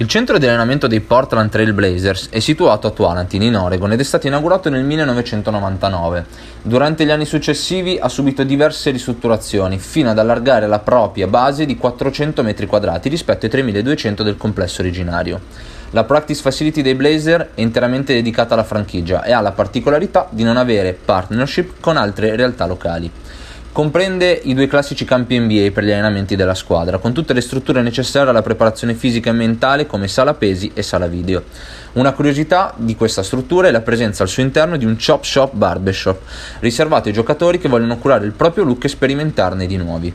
Il centro di allenamento dei Portland Trail Blazers è situato a Tualatin, in Oregon, ed è stato inaugurato nel 1999. Durante gli anni successivi ha subito diverse ristrutturazioni, fino ad allargare la propria base di 400 m2 rispetto ai 3200 del complesso originario. La practice facility dei Blazer è interamente dedicata alla franchigia e ha la particolarità di non avere partnership con altre realtà locali. Comprende i due classici campi NBA per gli allenamenti della squadra, con tutte le strutture necessarie alla preparazione fisica e mentale come sala pesi e sala video. Una curiosità di questa struttura è la presenza al suo interno di un chop shop barbershop, riservato ai giocatori che vogliono curare il proprio look e sperimentarne di nuovi.